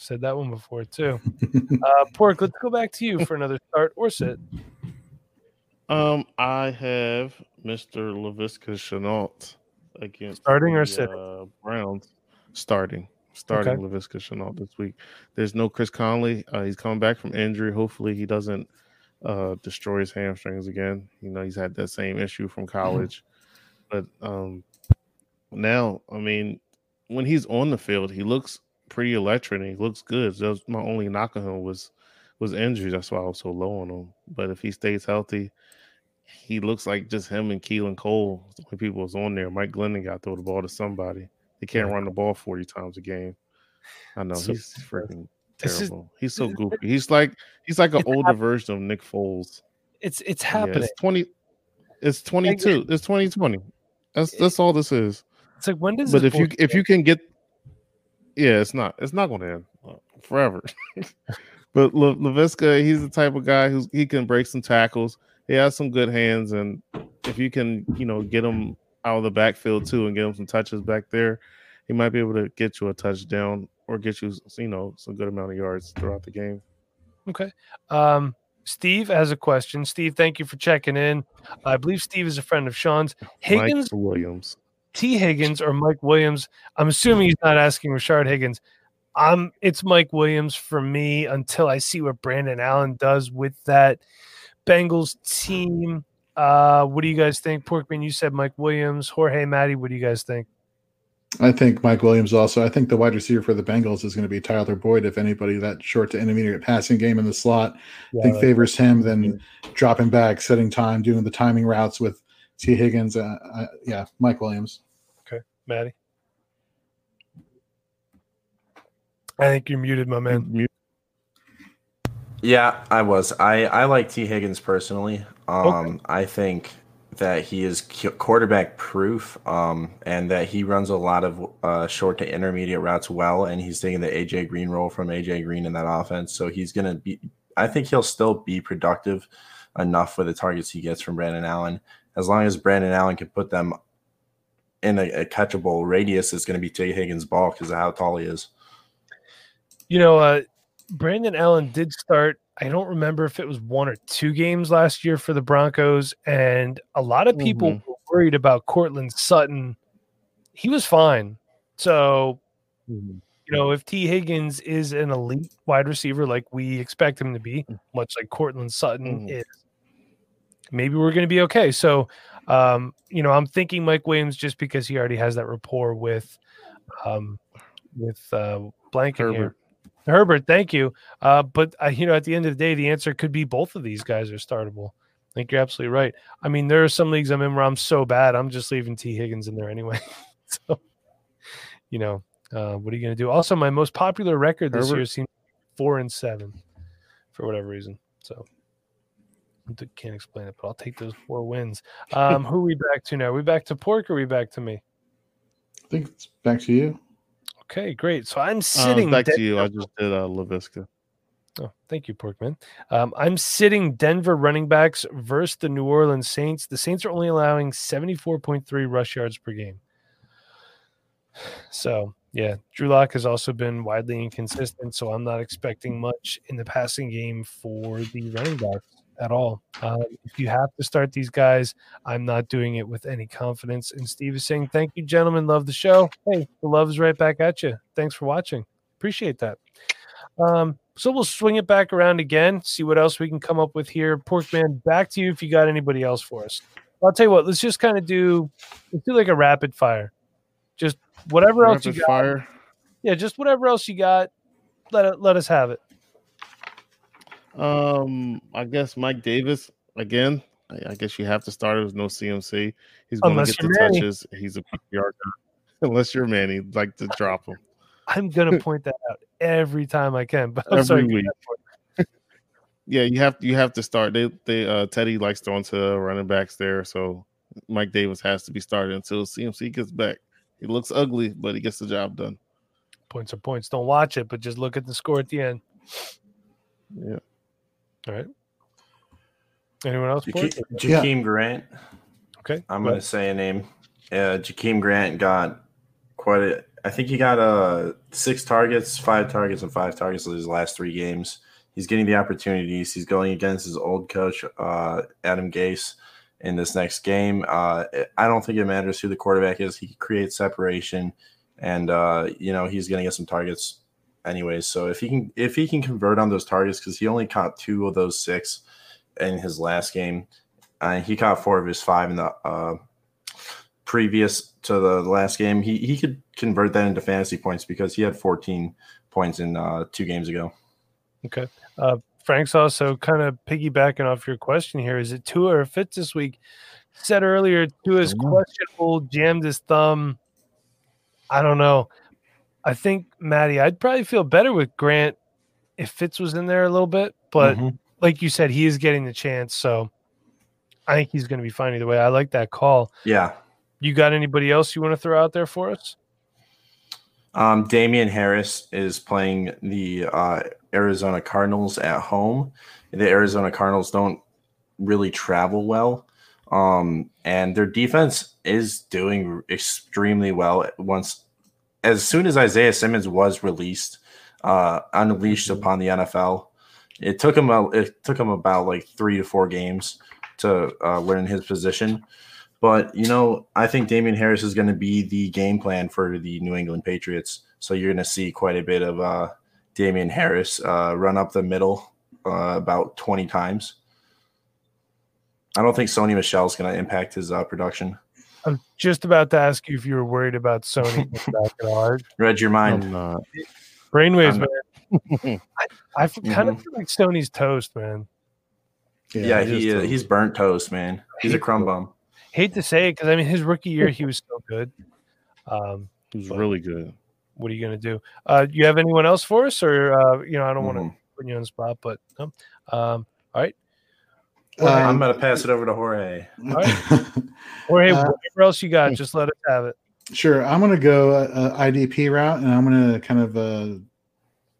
Said that one before too. Uh, Pork, let's go back to you for another start or sit. Um, I have Mr. Laviska Shenault against Starting or the, sitting? Uh, Browns starting. Starting Okay. Laviska Shenault this week. There's no Chris Conley. Uh, he's coming back from injury. Hopefully, he doesn't uh, destroy his hamstrings again. You know, he's had that same issue from college. But um, now, I mean, when he's on the field, he looks pretty electric and he looks good. That was my only knock on him was was injuries. That's why I was so low on him. But if he stays healthy, he looks like just him and Keelan Cole. The only people was on there. Mike Glennon got throw the ball to somebody. They can't run the ball 40 times a game. I know So- he's freaking This is- terrible. he's so goofy. He's like he's like an older version of Nick Foles. It's it's Yeah, happening. it's 20 it's 22. It's 2020. That's that's all this is. It's like when does But if you if you can get yeah, it's not it's not going to end uh, forever. but Le, Laviska, he's the type of guy who's he can break some tackles. He has some good hands, and if you can, you know, get him out of the backfield too and get him some touches back there, he might be able to get you a touchdown or get you, you know, some good amount of yards throughout the game. Okay. Um, Steve has a question. Steve, thank you for checking in. I believe Steve is a friend of Sean's. Higgins, Mike Williams. T. Higgins, or Mike Williams. I'm assuming he's not asking Rashard Higgins. I'm it's Mike Williams for me until I see what Brandon Allen does with that Bengals team. Uh, what do you guys think? Porkman, you said Mike Williams. Jorge, Matty, what do you guys think? I think Mike Williams also. I think the wide receiver for the Bengals is going to be Tyler Boyd. If anybody, that short to intermediate passing game in the slot, I think favors him than dropping back, setting time, doing the timing routes with T. Higgins. Uh, uh, yeah, Mike Williams. Okay, Matty. I think you're muted, my man. Mu- Yeah, I was. I I like T Higgins personally. Um, I think that he is quarterback proof, um, and that he runs a lot of uh, short to intermediate routes well, and he's taking the AJ Green role from AJ Green in that offense. So he's gonna be. I think he'll still be productive enough with the targets he gets from Brandon Allen, as long as Brandon Allen can put them in a, a catchable radius. It's going to be T Higgins' ball because of how tall he is. You know, uh, Brandon Allen did start. I don't remember if it was one or two games last year for the Broncos, and a lot of people Mhm. were worried about Courtland Sutton. He was fine. So, you know, if T. Higgins is an elite wide receiver like we expect him to be, much like Courtland Sutton Mhm. is, maybe we're going to be okay. So, um, you know, I'm thinking Mike Williams just because he already has that rapport with, um, with uh, blanking here. Herbert. Herbert, thank you. Uh, but uh, you know, at the end of the day, the answer could be both of these guys are startable. I think you're absolutely right. I mean, there are some leagues I'm in where I'm so bad, I'm just leaving T. Higgins in there anyway. so, you know, uh, what are you going to do? Also, my most popular record this Herbert? year seems four and seven for whatever reason. So, can't explain it, but I'll take those four wins. Um, who are we back to now? Are we back to Pork or are we back to me? I think it's back to you. Okay, great. So I'm Uh, sitting back dead- to you. I just did uh, Laviska. Oh, thank you, Porkman. Um, I'm sitting Denver running backs versus the New Orleans Saints. The Saints are only allowing 74.3 rush yards per game. So, yeah, Drew Lock has also been widely inconsistent. So, I'm not expecting much in the passing game for the running backs at all. Um, if you have to start these guys, I'm not doing it with any confidence. And Steve is saying, Thank you, gentlemen. Love the show. Hey, the love is right back at you. Thanks for watching. Appreciate that. Um, so we'll swing it back around again, see what else we can come up with here. Porkman, back to you if you got anybody else for us. I'll tell you what, let's just kind of do let's do like a rapid fire. Just whatever else you got. fire. Yeah, just whatever else you got. Let it let us have it. Um, I guess Mike Davis again. I, I guess you have to start it with no CMC. He's going to get the Manny. touches. He's a PPR guy. Unless you're Manny, like to drop him. I'm gonna point that out every time I can. But I'm Every sorry. week. Yeah, you have you have to start. They they uh Teddy likes throwing to running backs there, so Mike Davis has to be started until CMC gets back. He looks ugly, but he gets the job done. Points are points. Don't watch it, but just look at the score at the end. Yeah. All right. Anyone else? Pork? Jake- Jakeem Grant. Okay. I'm going to say a name. Uh, Jakeem Grant got quite a. I think he got uh six targets, five targets, and five targets in his last three games. He's getting the opportunities. He's going against his old coach, uh, Adam Gase, in this next game. Uh, I don't think it matters who the quarterback is. He creates separation, and uh, you know he's going to get some targets anyways. So if he can, if he can convert on those targets, because he only caught two of those six in his last game, uh, he caught four of his five in the uh, previous to the last game. He he could convert that into fantasy points because he had 14 points in uh, two games ago. Okay. Uh, Frank's also kind of piggybacking off your question here. Is it Tua or Fitz this week? Said earlier, Tua's Don't questionable, jammed his thumb. I don't know. I think, Matty, I'd probably feel better with Grant if Fitz was in there a little bit. But Mhm. like you said, he is getting the chance. So I think he's going to be fine either way. I like that call. yeah, You got anybody else you want to throw out there for us? Um, Damien Harris is playing the uh, Arizona Cardinals at home. The Arizona Cardinals don't really travel well, um, and their defense is doing extremely well. Once, as soon as Isaiah Simmons was released, uh, unleashed upon the NFL, it took him a, it took him about like three to four games to uh, learn his position. But you know, I think Damien Harris is going to be the game plan for the New England Patriots. So you're going to see quite a bit of uh, Damien Harris uh, run up the middle uh, about 20 times. I don't think Sony Michel is going to impact his uh, production. I'm just about to ask you if you were worried about Sony back at all. Read your mind. I'm not. Brainwaves, I'm- man. I f- kind of feel like Sony's toast, man. yeah, it is he uh, he's burnt toast, man. He's a crumb bum. Hate to say it because I mean his rookie year he was so good. Um, He was really good. what are you gonna do? Uh, you have anyone else for us, or uh, you know I don't want to put you on the spot, but no. Um, all right, I'm Um, going to pass it over to Jorge. Or hey, Uh, whatever else you got, just let us have it. Sure, I'm going to go uh, IDP route, and I'm going to kind of uh,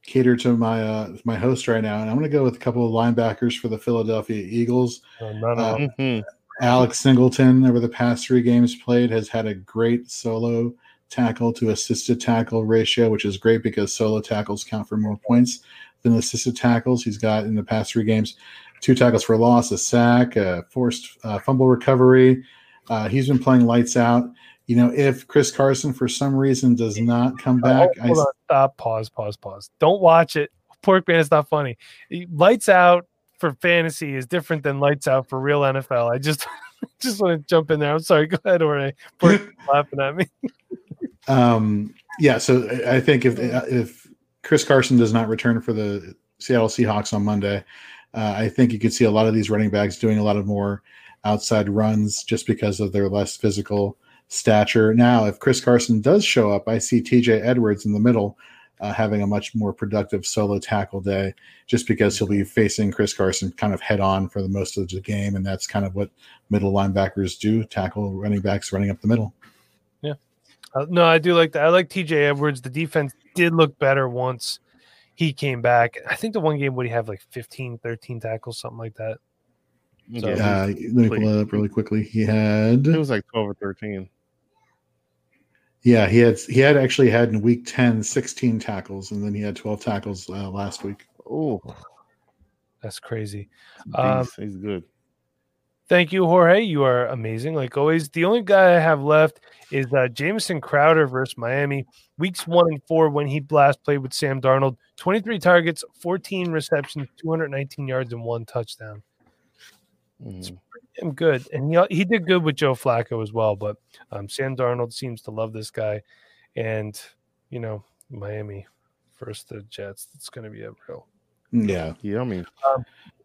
cater to my uh, my host right now, and I'm going to go with a couple of linebackers for the Philadelphia Eagles. No, no, no. Uh, Mhm. Alex Singleton, over the past three games played, has had a great solo tackle to assisted tackle ratio, which is great because solo tackles count for more points than assisted tackles. He's got in the past three games two tackles for loss, a sack, a forced uh, fumble recovery. Uh, he's been playing lights out. You know, if Chris Carson for some reason does not come Uh, back, hold, hold on, stop, pause, pause, pause. Don't watch it. Pork man is not funny. Lights out for fantasy is different than lights out for real NFL. I just just want to jump in there. I'm sorry. Go ahead, Ore. Pork laughing at me. Um, yeah, so I- I think if if Chris Carson does not return for the Seattle Seahawks on Monday, Uh, I think you could see a lot of these running backs doing a lot of more outside runs just because of their less physical stature. Now, if Chris Carson does show up, I see TJ Edwards in the middle uh, having a much more productive solo tackle day just because he'll be facing Chris Carson kind of head on for the most of the game. And that's kind of what middle linebackers do tackle running backs running up the middle. Uh, no, I do like that. I like TJ Edwards. The defense did look better once he came back. I think the one game would he have like 15, 13 tackles, something like that. Yeah, Uh, let me pull that up really quickly. He had, it was like twelve or thirteen. yeah, he had, he had actually had in week 10, 16 tackles, and then he had 12 tackles uh, last week. Oh, That's crazy. Um, he's, he's good. Thank you, Jorge. You are amazing, like always. The only guy I have left is uh, Jamison Crowder versus Miami. Weeks one and four when he last played with Sam Darnold. 23 targets, 14 receptions, 219 yards, and one touchdown. Mhm. Damn good. And he, he did good with Joe Flacco as well. But um, Sam Darnold seems to love this guy. And, you know, Miami versus the Jets. It's going to be a real Yeah. Yeah, I mean,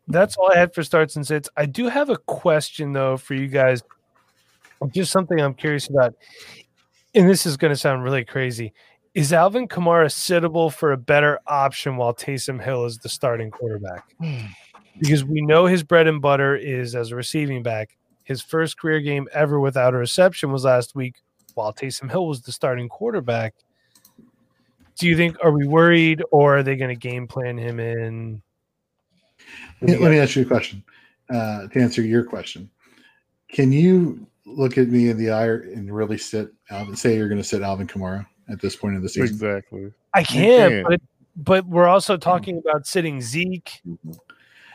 that's all I had for starts and sits. I do have a question though for you guys. Just something I'm curious about. And this is going to sound really crazy. Is Alvin Kamara sittable for a better option while Taysom Hill is the starting quarterback? Because we know his bread and butter is as a receiving back. His first career game ever without a reception was last week while Taysom Hill was the starting quarterback. Do you think are we worried or are they going to game plan him in? Let me, let me ask you a question uh, to answer your question. Can you look at me in the eye and really sit Alvin? Say you're going to sit Alvin Kamara at this point in the season. exactly. I can, can. but but we're also talking about sitting Zeke.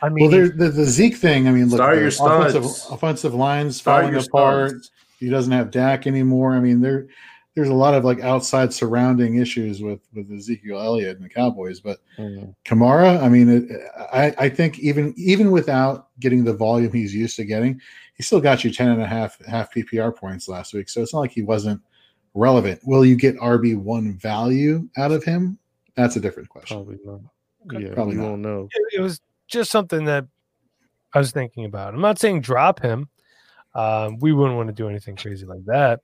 I mean, Well, there, the, the Zeke thing. I mean, look, Start your offensive, studs. offensive lines Start falling your apart. studs. He doesn't have Dak anymore. I mean, there there's a lot of like outside surrounding issues with with Ezekiel Elliott and the Cowboys, but Mhm. Kamara, I mean, it, I, I think even even without getting the volume he's used to getting, he still got you 10 and a half half PPR points last week. So it's not like he wasn't relevant. Will you get RB one value out of him? That's a different question. Probably not. Okay. Yeah, Probably you not. won't know. it, it was just something that I was thinking about. I'm not saying drop him. Um, we wouldn't want to do anything crazy like that,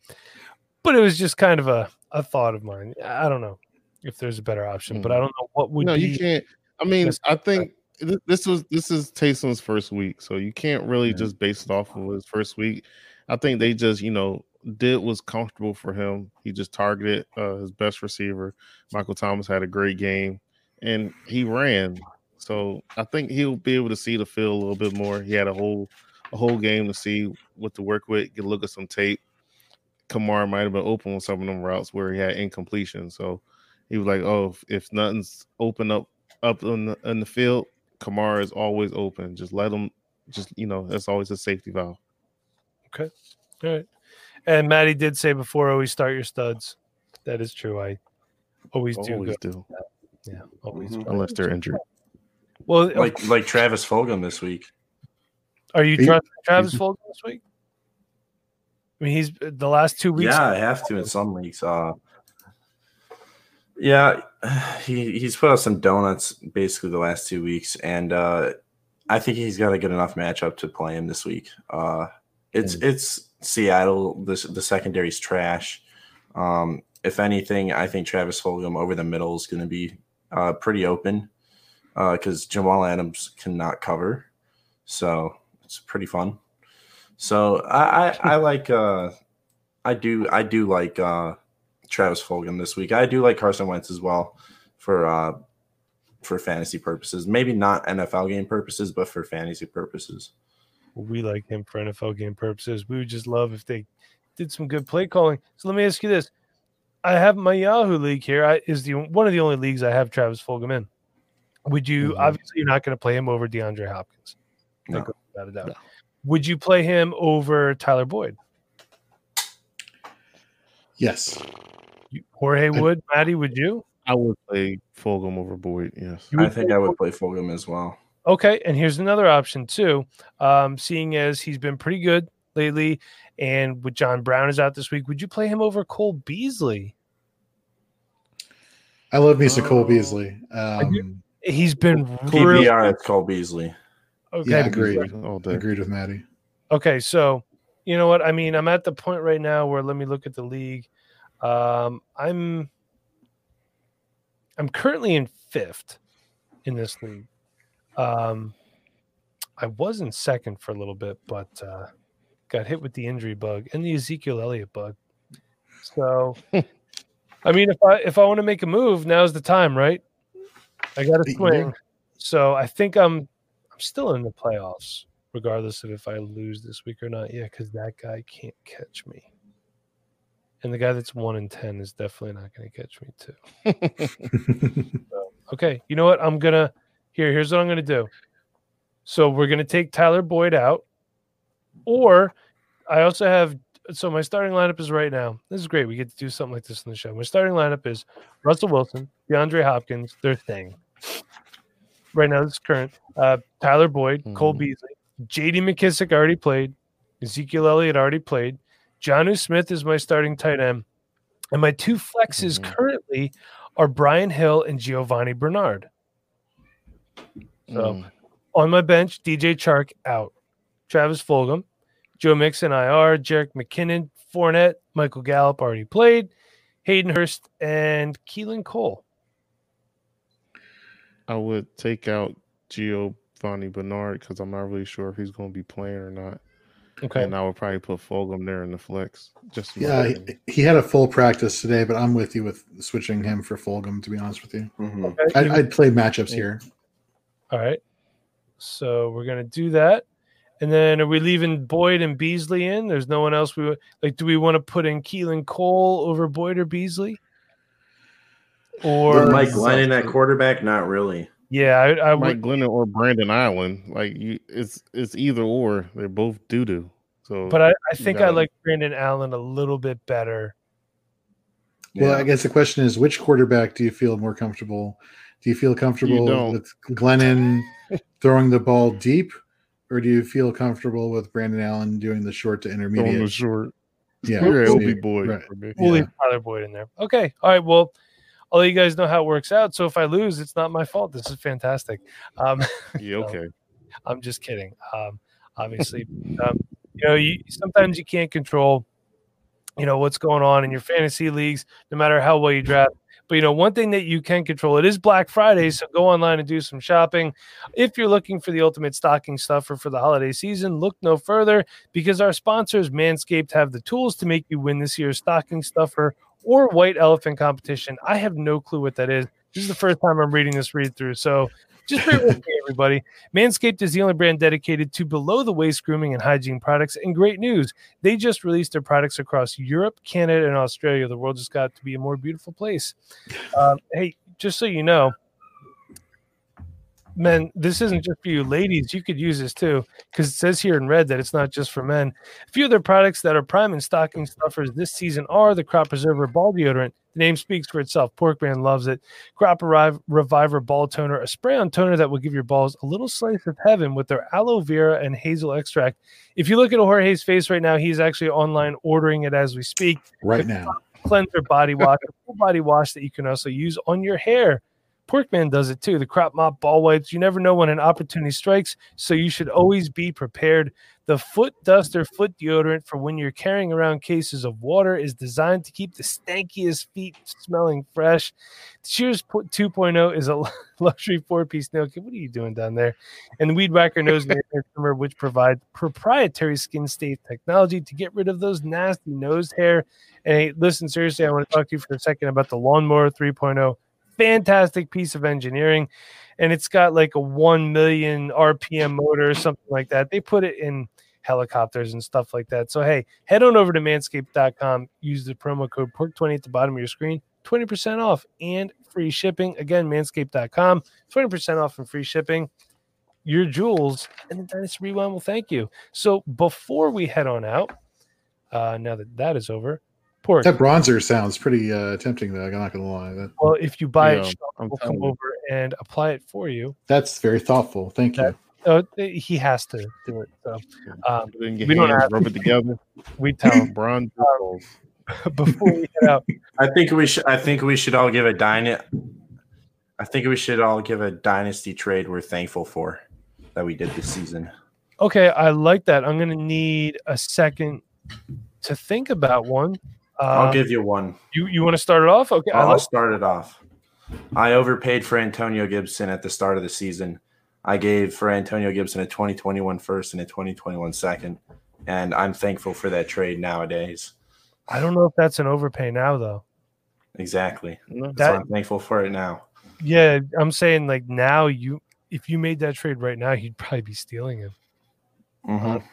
but it was just kind of a, a thought of mine. I don't know if there's a better option, but I don't know what would no, you can't. I mean, I think th- this was this is Taysom's first week, so you can't really Yeah. just base it off of his first week. I think they just, you know, did was comfortable for him. He just targeted uh, his best receiver. Michael Thomas had a great game, and he ran. So I think he'll be able to see the field a little bit more. He had a whole a whole game to see what to work with. Get a look at some tape. Kamara might have been open on some of them routes where he had incompletion. So he was like, "Oh, if, if nothing's open up up in the, in the field, Kamara is always open. Just let him. Just you know, that's always a safety valve." Okay, all right. And Matty did say before, always start your studs. That is true. I always do. Always Go. do, Yeah, always. Mhm. unless they're injured. Well, Like like Travis Fulgham this week. are you Are you- Travis Fulgham this week? I mean, he's the last two weeks. Yeah, I have to in some leagues. Uh, yeah, he he's put out some donuts basically the last two weeks, and uh, I think he's got a good enough matchup to play him this week. Uh, it's it's Seattle. This the secondary's trash. Um, if anything, I think Travis Fulgham over the middle is going to be uh, pretty open because Jamal Adams cannot cover, so it's pretty fun. So I I, I like uh, I do I do like uh, Travis Fulgham this week. I do like Carson Wentz as well for uh, for fantasy purposes. Maybe not NFL game purposes, but for fantasy purposes. we like him for NFL game purposes. We would just love if they did some good play calling. So let me ask you this: I have my Yahoo league here. I, is the one of the only leagues I have Travis Fulgham in. Would you Mhm. obviously you're not going to play him over DeAndre Hopkins? No. goes without a doubt. No. Would you play him over Tyler Boyd? Yes. You- Jorge would, Matty, would you? I would play Fulgham over Boyd. Yes. I think I would play Fulgham as well. Okay, and here's another option too. Um, seeing as he's been pretty good lately, and with John Brown is out this week, would you play him over Cole Beasley? I love me some Cole Oh. Beasley. do. Um, He's been really PPR, it's called Beasley. Okay. Yeah, agreed. All. Agreed with Matty. Okay, so you know what? I mean, I'm at the point right now where let me look at the league. Um, I'm I'm currently in fifth in this league. Um, I was in second for a little bit, but uh, got hit with the injury bug and the Ezekiel Elliott bug. So, I mean, if I if I want to make a move, now's the time, right? I got a swing. So I think I'm I'm still in the playoffs, regardless of if I lose this week or not. Yeah, because that guy can't catch me, and the guy that's one in ten is definitely not going to catch me too. Okay, you know what? I'm gonna here. Here's what I'm gonna do. So we're gonna take Tyler Boyd out, or I also have. So my starting lineup is right now. This is great. We get to do something like this in the show. My starting lineup is Russell Wilson, DeAndre Hopkins, their thing. Right now, this is current. Uh, Tyler Boyd, Cole Mhm. Beasley, J.D. McKissic already played. Ezekiel Elliott already played. Jonnu Smith is my starting tight end, and my two flexes Mhm. currently are Brian Hill and Giovani Bernard. So Mm. on my bench, DJ Chark out, Travis Fulgham, Joe Mixon IR, Jerick McKinnon, Fournette, Michael Gallup already played, Hayden Hurst, and Keelan Cole. I would take out Giovani Bernard because I'm not really sure if he's going to be playing or not. Okay. And I would probably put Fulgham there in the flex. Just yeah, he, he had a full practice today, but I'm with you with switching him for Fulgham. To be honest with you, Mhm. Okay. I'd, I'd play matchups here. All right. So we're gonna do that. And then are we leaving Boyd and Beasley in? There's no one else we would like. Do we want to put in Keelan Cole over Boyd or Beasley? Or With Mike Glennon at quarterback, not really. yeah, I, I Mike would. Glennon or Brandon Allen, like you, it's it's either or. They're both doo doo. So, But I, I think I gotta- like Brandon Allen a little bit better. Well, Yeah. I guess the question is, which quarterback do you feel more comfortable? Do you feel comfortable don't. with Glennon throwing the ball deep, or do you feel comfortable with Brandon Allen doing the short to throwing the intermediate? short. Yeah, You're so LB you- boy right. for. We'll Yeah. leave Tyler Boyd in there. Okay. All right. Well, I'll let you guys know how it works out. So if I lose, it's not my fault. This is fantastic. Um, okay. I'm just kidding. Um, obviously, um, you know, you sometimes you can't control, you know, what's going on in your fantasy leagues, no matter how well you draft. But you know, one thing that you can control it is Black Friday, so go online and do some shopping. If you're looking for the ultimate stocking stuffer for the holiday season, look no further because our sponsors Manscaped have the tools to make you win this year's stocking stuffer or white elephant competition. I have no clue what that is. This is the first time I'm reading this read through, so just bear with me, everybody. Manscaped is the only brand dedicated to below the waist grooming and hygiene products. And great news, they just released their products across Europe, Canada, and Australia. The world just got to be a more beautiful place. Um, hey, just so you know, men, this isn't just for you ladies. You could use this too, because it says here in red that it's not just for men. A few of their products that are prime and stocking stuffers this season are the Crop Preserver Ball Deodorant. The name speaks for itself. Porkman loves it. Crop Revive, Reviver Ball Toner, a spray on toner that will give your balls a little slice of heaven with their aloe vera and hazel extract. If you look at Jorge's face right now, he's actually online ordering it as we speak right now. cleanser body wash, a full body wash that you can also use on your hair. Porkman does it too. The crop mop ball wipes. You never know when an opportunity strikes, so you should always be prepared. The foot duster foot deodorant for when you're carrying around cases of water is designed to keep the stankiest feet smelling fresh. Cheers 2.0 is a luxury four piece nail kit. What are you doing down there? And the Weed Whacker Nose Trimmer, which provides proprietary skin safe technology to get rid of those nasty nose hair. And hey, listen, seriously, I want to talk to you for a second about the Lawnmower 3.0. Fantastic piece of engineering. And it's got like a 1 million RPM motor or something like that. They put it in helicopters and stuff like that. So, hey, head on over to manscaped.com. Use the promo code PORK20 at the bottom of your screen. 20% off and free shipping. Again, manscaped.com. 20% off and free shipping. Your jewels and the Dynasty Rewind will thank you. So, before we head on out, uh, now that that is over, Pork. That bronzer sounds pretty uh, tempting, though. I'm not going to lie. That, Well, if you buy Yeah, it, Sean I'm will come you. over and apply it for you. that's very thoughtful. Thank you. Uh, he has to do it. So um, Put it in your we don't have- rub it together. we tell him bronzer. balls. before we head out. I think we should. I think we should all give a dyna- I think we should all give a dynasty trade we're thankful for. that we did this season. Okay, I like that. I'm gonna need a second to think about one. I'll Um, give you one. you. You want to start it off? Okay, I I'll like, start it off. I overpaid for Antonio Gibson at the start of the season. I gave for Antonio Gibson a 2021 first and a 2021 second, and I'm thankful for that trade nowadays. I don't know if that's an overpay now though. Exactly. No, So I'm thankful for it now. Yeah, I'm saying like now you if you made that trade right now, you'd probably be stealing him. Mhm.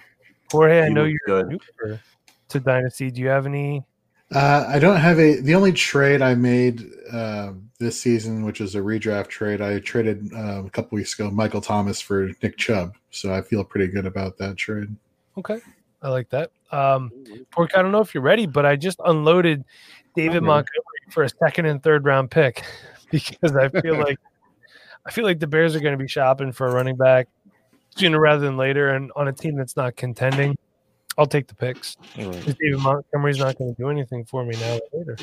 Jorge, I know you're good. new to Dynasty. Do you have any? Uh, I don't have a. The only trade I made uh, this season, which is a redraft trade, I traded uh, a couple weeks ago Michael Thomas for Nick Chubb. So I feel pretty good about that trade. Okay, I like that. Um, Pork, I don't know if you're ready, but I just unloaded David Okay. Montgomery for a second and third round pick because I feel like I feel like the Bears are going to be shopping for a running back sooner rather than later, and on a team that's not contending, I'll take the picks. Right. David Montgomery's not going to do anything for me now or later.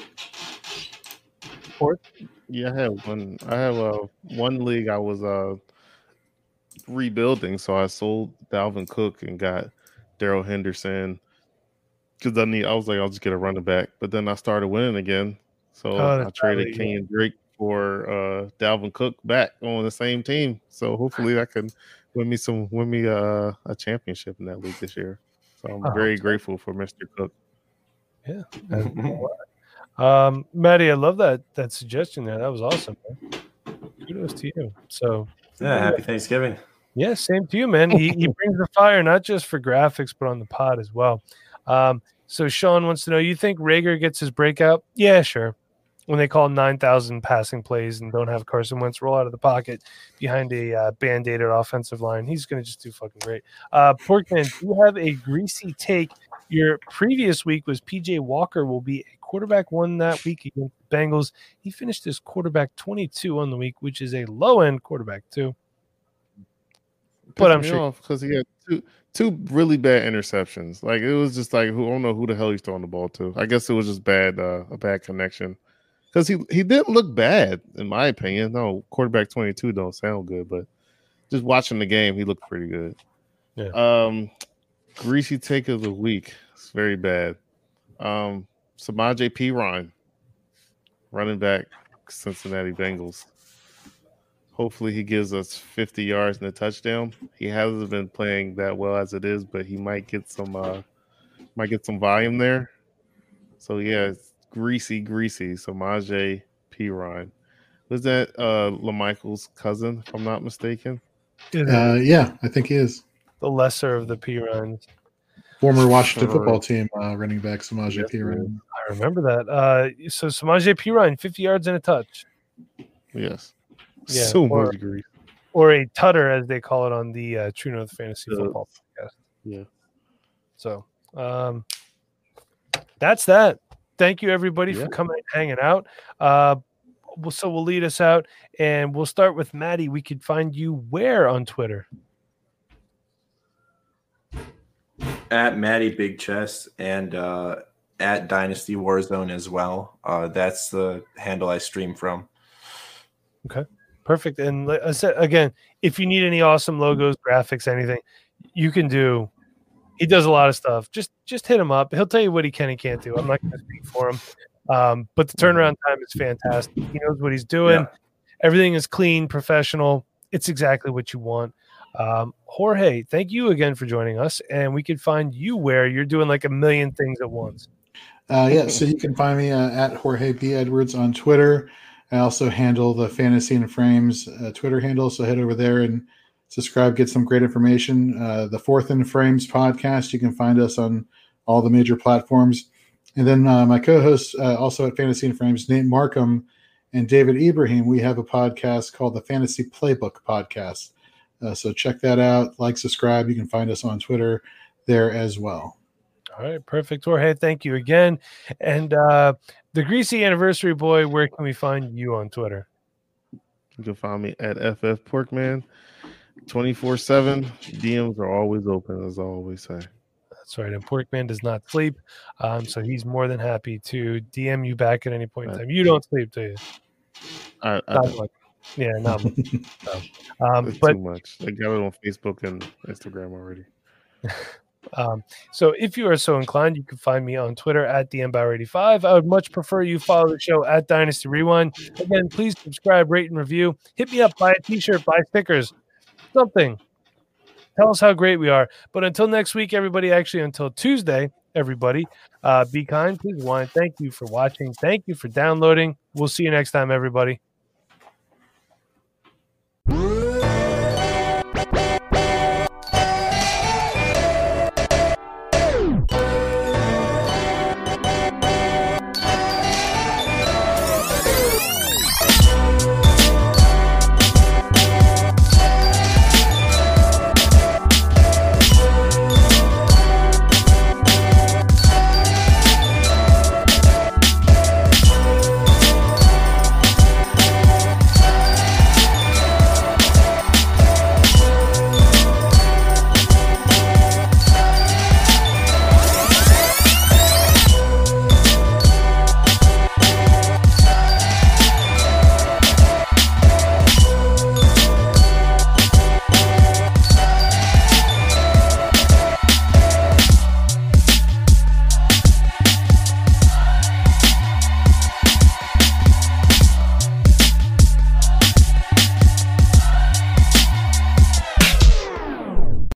Pork, Yeah, I have one. I have uh, one league. I was uh rebuilding, so I sold Dalvin Cook and got Darrell Henderson because I need. I was like, I'll just get a running back, but then I started winning again, so Oh, I traded Kenyon Drake for uh Dalvin Cook back on the same team. So hopefully that can win me some win me uh, a championship in that league this year. So I'm Oh, very grateful for Mr. Cook. Yeah. um, Matty, I love that that suggestion there. That was awesome. Man. Kudos to you. So Yeah, happy Thanksgiving. Yeah, same to you, man. He, he brings the fire not just for graphics, but on the pod as well. Um, so Sean wants to know: You think Reagor gets his breakout? Yeah, sure. When they call nine thousand passing plays and don't have Carson Wentz roll out of the pocket behind a uh, band-aided offensive line, he's going to just do fucking great. Uh, Porkman, do you have a greasy take? Your previous week was PJ Walker will be a quarterback one that week against the Bengals. He finished as quarterback twenty-two on the week, which is a low-end quarterback too. But I'm sure- because he had two two really bad interceptions. Like it was just like who I don't know who the hell he's throwing the ball to. I guess it was just bad uh, a bad connection. Because he he didn't look bad in my opinion. No, quarterback twenty two don't sound good, but just watching the game, he looked pretty good. Yeah. Um, greasy take of the week. It's very bad. Um, Samaje Perine, running back, Cincinnati Bengals. Hopefully, he gives us 50 yards and a touchdown. He hasn't been playing that well as it is, but he might get some uh might get some volume there. So yeah, greasy, greasy. So Majay P. Ryan. Was that uh La'Mical's cousin, if I'm not mistaken? Uh, yeah, I think he is the lesser of the P runs. former Washington Sorry. football team uh, running back Samaje Yes, Perine. I remember that. Uh, so Samaje Perine, 50 yards and a touch, Yes. Yeah, so or- much grease. or a tutter as they call it on the uh, True North Fantasy Uh, Football podcast. yeah. So um, that's that. Thank you everybody Yeah. for coming and hanging out. Uh, well, so we'll lead us out, and we'll start with Matty. We could find you where on Twitter? At Matty Big Chest and uh, at Dynasty Warzone as well. Uh, that's the handle I stream from. Okay, perfect. And like I said again, if you need any awesome logos, graphics, anything, you can do. He does a lot of stuff. Just just hit him up. He'll tell you what he can and can't do. I'm not going to speak for him, um, but the turnaround time is fantastic. He knows what he's doing. Yeah. Everything is clean, professional. It's exactly what you want. Um, Jorge, thank you again for joining us, and we can find you where you're doing like a million things at once. Uh, yeah, so you can find me uh, at Jorge B. Edwards on Twitter. I also handle the Fantasy and Frames uh, Twitter handle, so head over there and subscribe, get some great information. Uh, the Fourth in Frames podcast, you can find us on all the major platforms. And then uh, my co-hosts, uh, also at Fantasy and Frames, Nate Markham and David Ibrahim, we have a podcast called the Fantasy Playbook Podcast. Uh, so check that out. Like, subscribe. You can find us on Twitter there as well. All right, perfect. Jorge, thank you again. And uh, the Greasy Anniversary Boy, where can we find you on Twitter? You can find me at FF Porkman 24 7. DMs are always open, as I always say. That's right. And Porkman does not sleep. Um, so he's more than happy to DM you back at any point in time. You don't sleep, do you? I, I don't. like, Yeah, not much. So, um, That's but too much. I got it on Facebook and Instagram already. Um, so if you are so inclined, you can find me on Twitter at DMBauer85. I would much prefer you follow the show at Dynasty Rewind. Again, please subscribe, rate, and review. Hit me up, buy a t-shirt, buy stickers, something. Tell us how great we are. But until next week, everybody, actually until Tuesday, everybody, uh, be kind, please wine. Thank you for watching. Thank you for downloading. We'll see you next time, everybody.